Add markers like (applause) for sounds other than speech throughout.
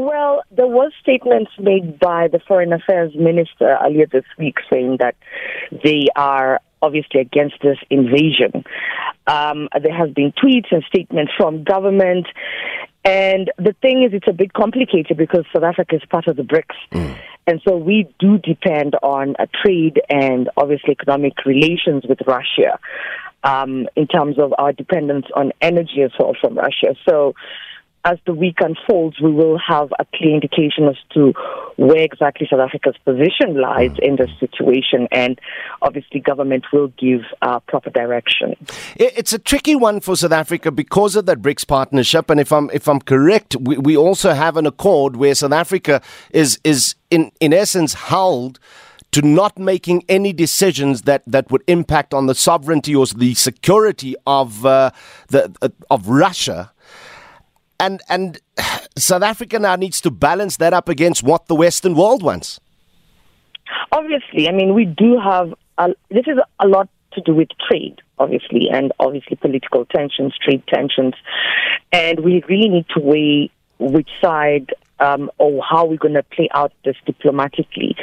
Well, there was statements made by the Foreign Affairs Minister earlier this week saying that they are obviously against this invasion. Um, there has been tweets and statements from government, and the thing is, it's a bit complicated because South Africa is part of the BRICS. Mm. And so we do depend on trade and obviously economic relations with Russia um, in terms of our dependence on energy as well from Russia. So as the week unfolds, we will have a clear indication as to where exactly South Africa's position lies in this situation, and obviously, government will give uh, proper direction. It's a tricky one for South Africa because of that BRICS partnership, and if I'm if I'm correct, we, we also have an accord where South Africa is is in in essence held to not making any decisions that, that would impact on the sovereignty or the security of uh, the uh, of Russia and and (sighs) South Africa now needs to balance that up against what the Western world wants. Obviously, I mean we do have a, this is a lot to do with trade, obviously, and obviously political tensions, trade tensions, and we really need to weigh which side um, or how we're going to play out this diplomatically.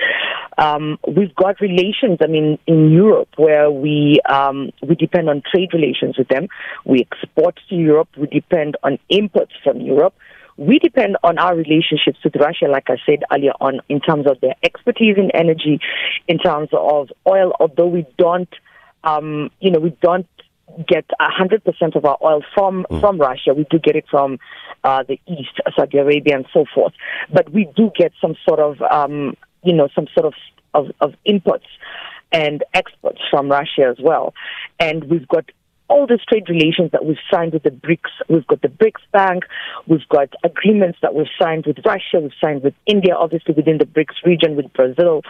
Um, we've got relations, I mean, in Europe where we um, we depend on trade relations with them. We export to Europe. We depend on imports from Europe. We depend on our relationships with Russia, like I said earlier on, in terms of their expertise in energy, in terms of oil. Although we don't, um, you know, we don't get 100% of our oil from, mm. from Russia. We do get it from uh, the East, Saudi Arabia, and so forth. But we do get some sort of, um, you know, some sort of, of, of imports and exports from Russia as well. And we've got all these trade relations that we've signed with the BRICS. We've got the BRICS Bank. We've got agreements that we've signed with Russia. We've signed with India, obviously within the BRICS region, with Brazil.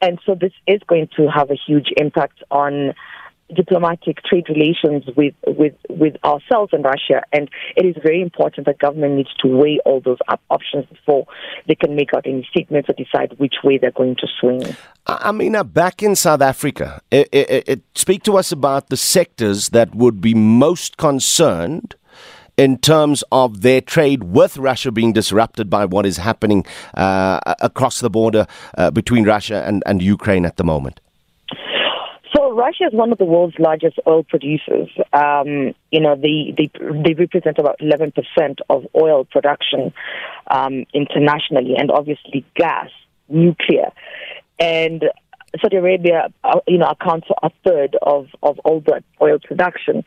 And so this is going to have a huge impact on diplomatic trade relations with, with, with ourselves and Russia. And it is very important that government needs to weigh all those op- options before they can make out any statements or decide which way they're going to swing. Amina, back in South Africa, it, it, it, speak to us about the sectors that would be most concerned in terms of their trade with Russia being disrupted by what is happening uh, across the border uh, between Russia and, and Ukraine at the moment. Russia is one of the world's largest oil producers. Um, you know, they, they they represent about 11% of oil production um, internationally, and obviously gas, nuclear, and Saudi Arabia, uh, you know, accounts for a third of of all the oil production.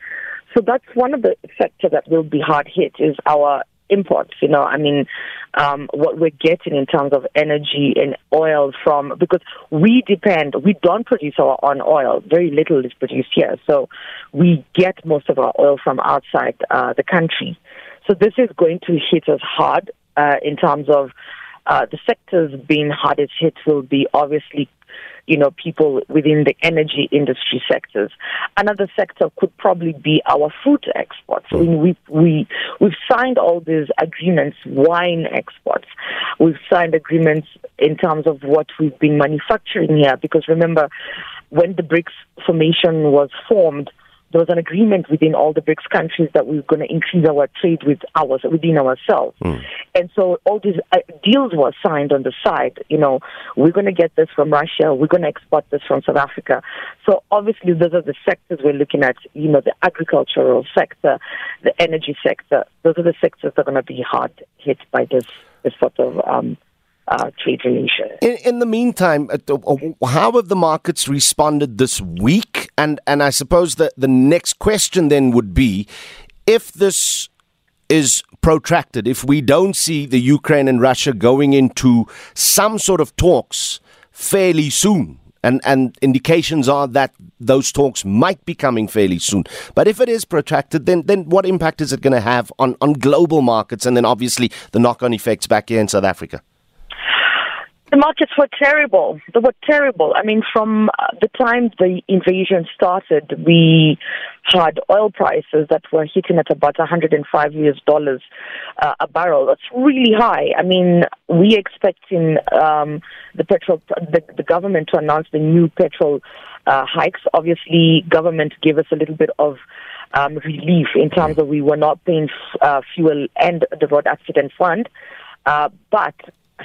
So that's one of the sectors that will be hard hit is our imports. You know, I mean, um, what we're getting in terms of energy and oil from because we depend. We don't produce our own oil. Very little is produced here, so we get most of our oil from outside uh, the country. So this is going to hit us hard uh, in terms of uh, the sectors being hardest hit will be obviously you know, people within the energy industry sectors. Another sector could probably be our food exports. I mean, we we we've signed all these agreements, wine exports. We've signed agreements in terms of what we've been manufacturing here. Because remember, when the BRICS formation was formed, there was an agreement within all the BRICS countries that we were going to increase our trade with ours within ourselves. Mm. And so all these uh, deals were signed on the side. You know, we're going to get this from Russia. We're going to export this from South Africa. So obviously, those are the sectors we're looking at. You know, the agricultural sector, the energy sector. Those are the sectors that are going to be hard hit by this this sort of um, uh, trade relations. In, in, the meantime, uh, uh, how have the markets responded this week? And and I suppose that the next question then would be, if this is protracted, if we don't see the Ukraine and Russia going into some sort of talks fairly soon, and, and indications are that those talks might be coming fairly soon. But if it is protracted, then, then what impact is it going to have on, on global markets and then obviously the knock on effects back here in South Africa? The markets were terrible. They were terrible. I mean, from uh, the time the invasion started, we had oil prices that were hitting at about 105 US dollars uh, a barrel. That's really high. I mean, we expecting um, the petrol, the, the government to announce the new petrol uh, hikes. Obviously, government gave us a little bit of um, relief in terms of we were not paying f- uh, fuel and the road accident fund. uh, but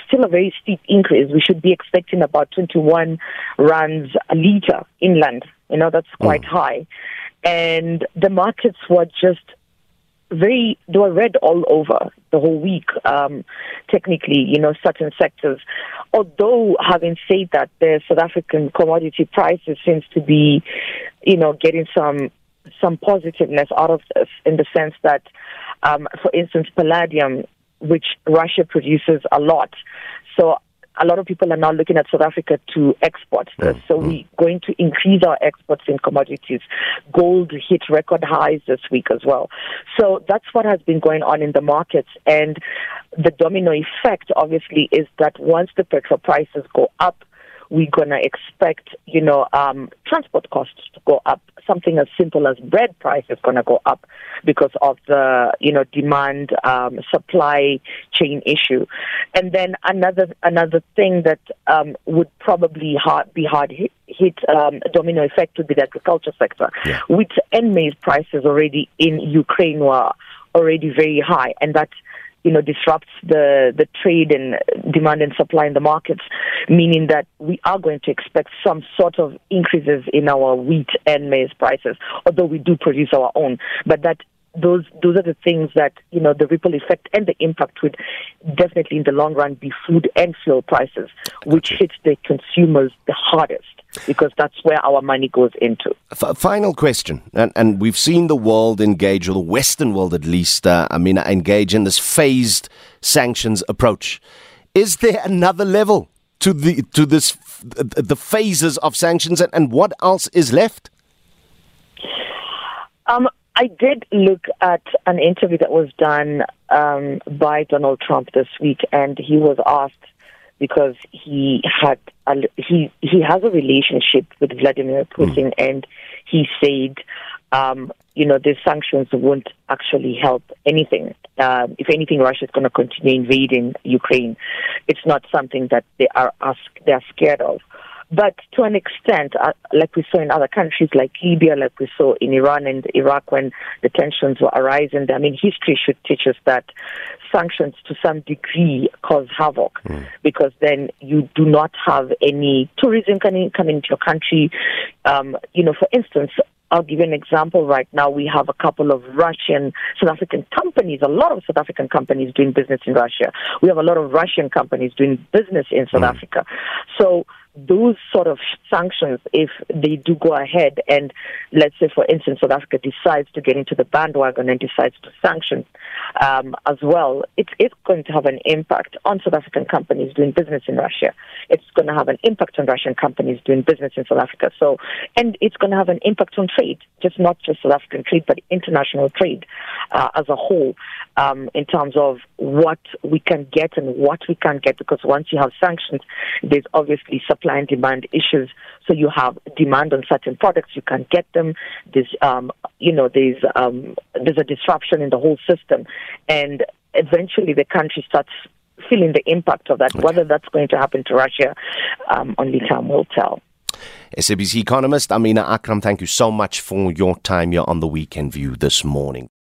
still a very steep increase. We should be expecting about 21 rands a litre inland. You know, that's quite mm. high. And the markets were just very, they were red all over the whole week, um, technically, you know, certain sectors. Although, having said that, the South African commodity prices seems to be, you know, getting some some positiveness out of this in the sense that, um, for instance, palladium which Russia produces a lot. So a lot of people are now looking at South Africa to export this. Mm-hmm. So we're going to increase our exports in commodities. Gold hit record highs this week as well. So that's what has been going on in the markets. And the domino effect, obviously, is that once the petrol prices go up, we're going to expect, you know, um, transport costs to go up. Something as simple as bread price is going to go up because of the, you know, demand um, supply chain issue. And then another another thing that um, would probably hard, be hard hit, hit um, domino effect would be the agriculture sector, yeah. with and maize prices already in Ukraine were already very high, and that you know, disrupts the, the trade and demand and supply in the markets, meaning that we are going to expect some sort of increases in our wheat and maize prices, although we do produce our own. But that those those are the things that you know the ripple effect and the impact would definitely in the long run be food and fuel prices, which hits the consumers the hardest because that's where our money goes into. F- final question, and, and we've seen the world engage, or the Western world at least, uh, I mean, engage in this phased sanctions approach. Is there another level to the to this the phases of sanctions, and, and what else is left? Um, I did look at an interview that was done um, by Donald Trump this week, and he was asked because he had a, he he has a relationship with Vladimir Putin, mm. and he said, um, you know, the sanctions won't actually help anything. Uh, if anything, Russia is going to continue invading Ukraine. It's not something that they are ask, they are scared of. But to an extent, uh, like we saw in other countries like Libya, like we saw in Iran and Iraq when the tensions were arising, I mean, history should teach us that sanctions to some degree cause havoc mm. because then you do not have any tourism coming, coming into your country. Um, you know, for instance, I'll give you an example right now. We have a couple of Russian, South African companies, a lot of South African companies doing business in Russia. We have a lot of Russian companies doing business in South mm. Africa. So those sort of sanctions, if they do go ahead, and let's say, for instance, South Africa decides to get into the bandwagon and decides to sanction um, as well, it's, it's going to have an impact on South African companies doing business in Russia. It's going to have an impact on Russian companies doing business in South Africa. So, and it's going to have an impact on trade, just not just South African trade, but international trade uh, as a whole, um, in terms of what we can get and what we can't get. Because once you have sanctions, there's obviously supply supply and demand issues. So you have demand on certain products, you can't get them. There's, um, you know, there's um, there's a disruption in the whole system, and eventually the country starts feeling the impact of that. Okay. Whether that's going to happen to Russia, um, only time will tell. SABC economist Amina Akram, thank you so much for your time here on the Weekend View this morning.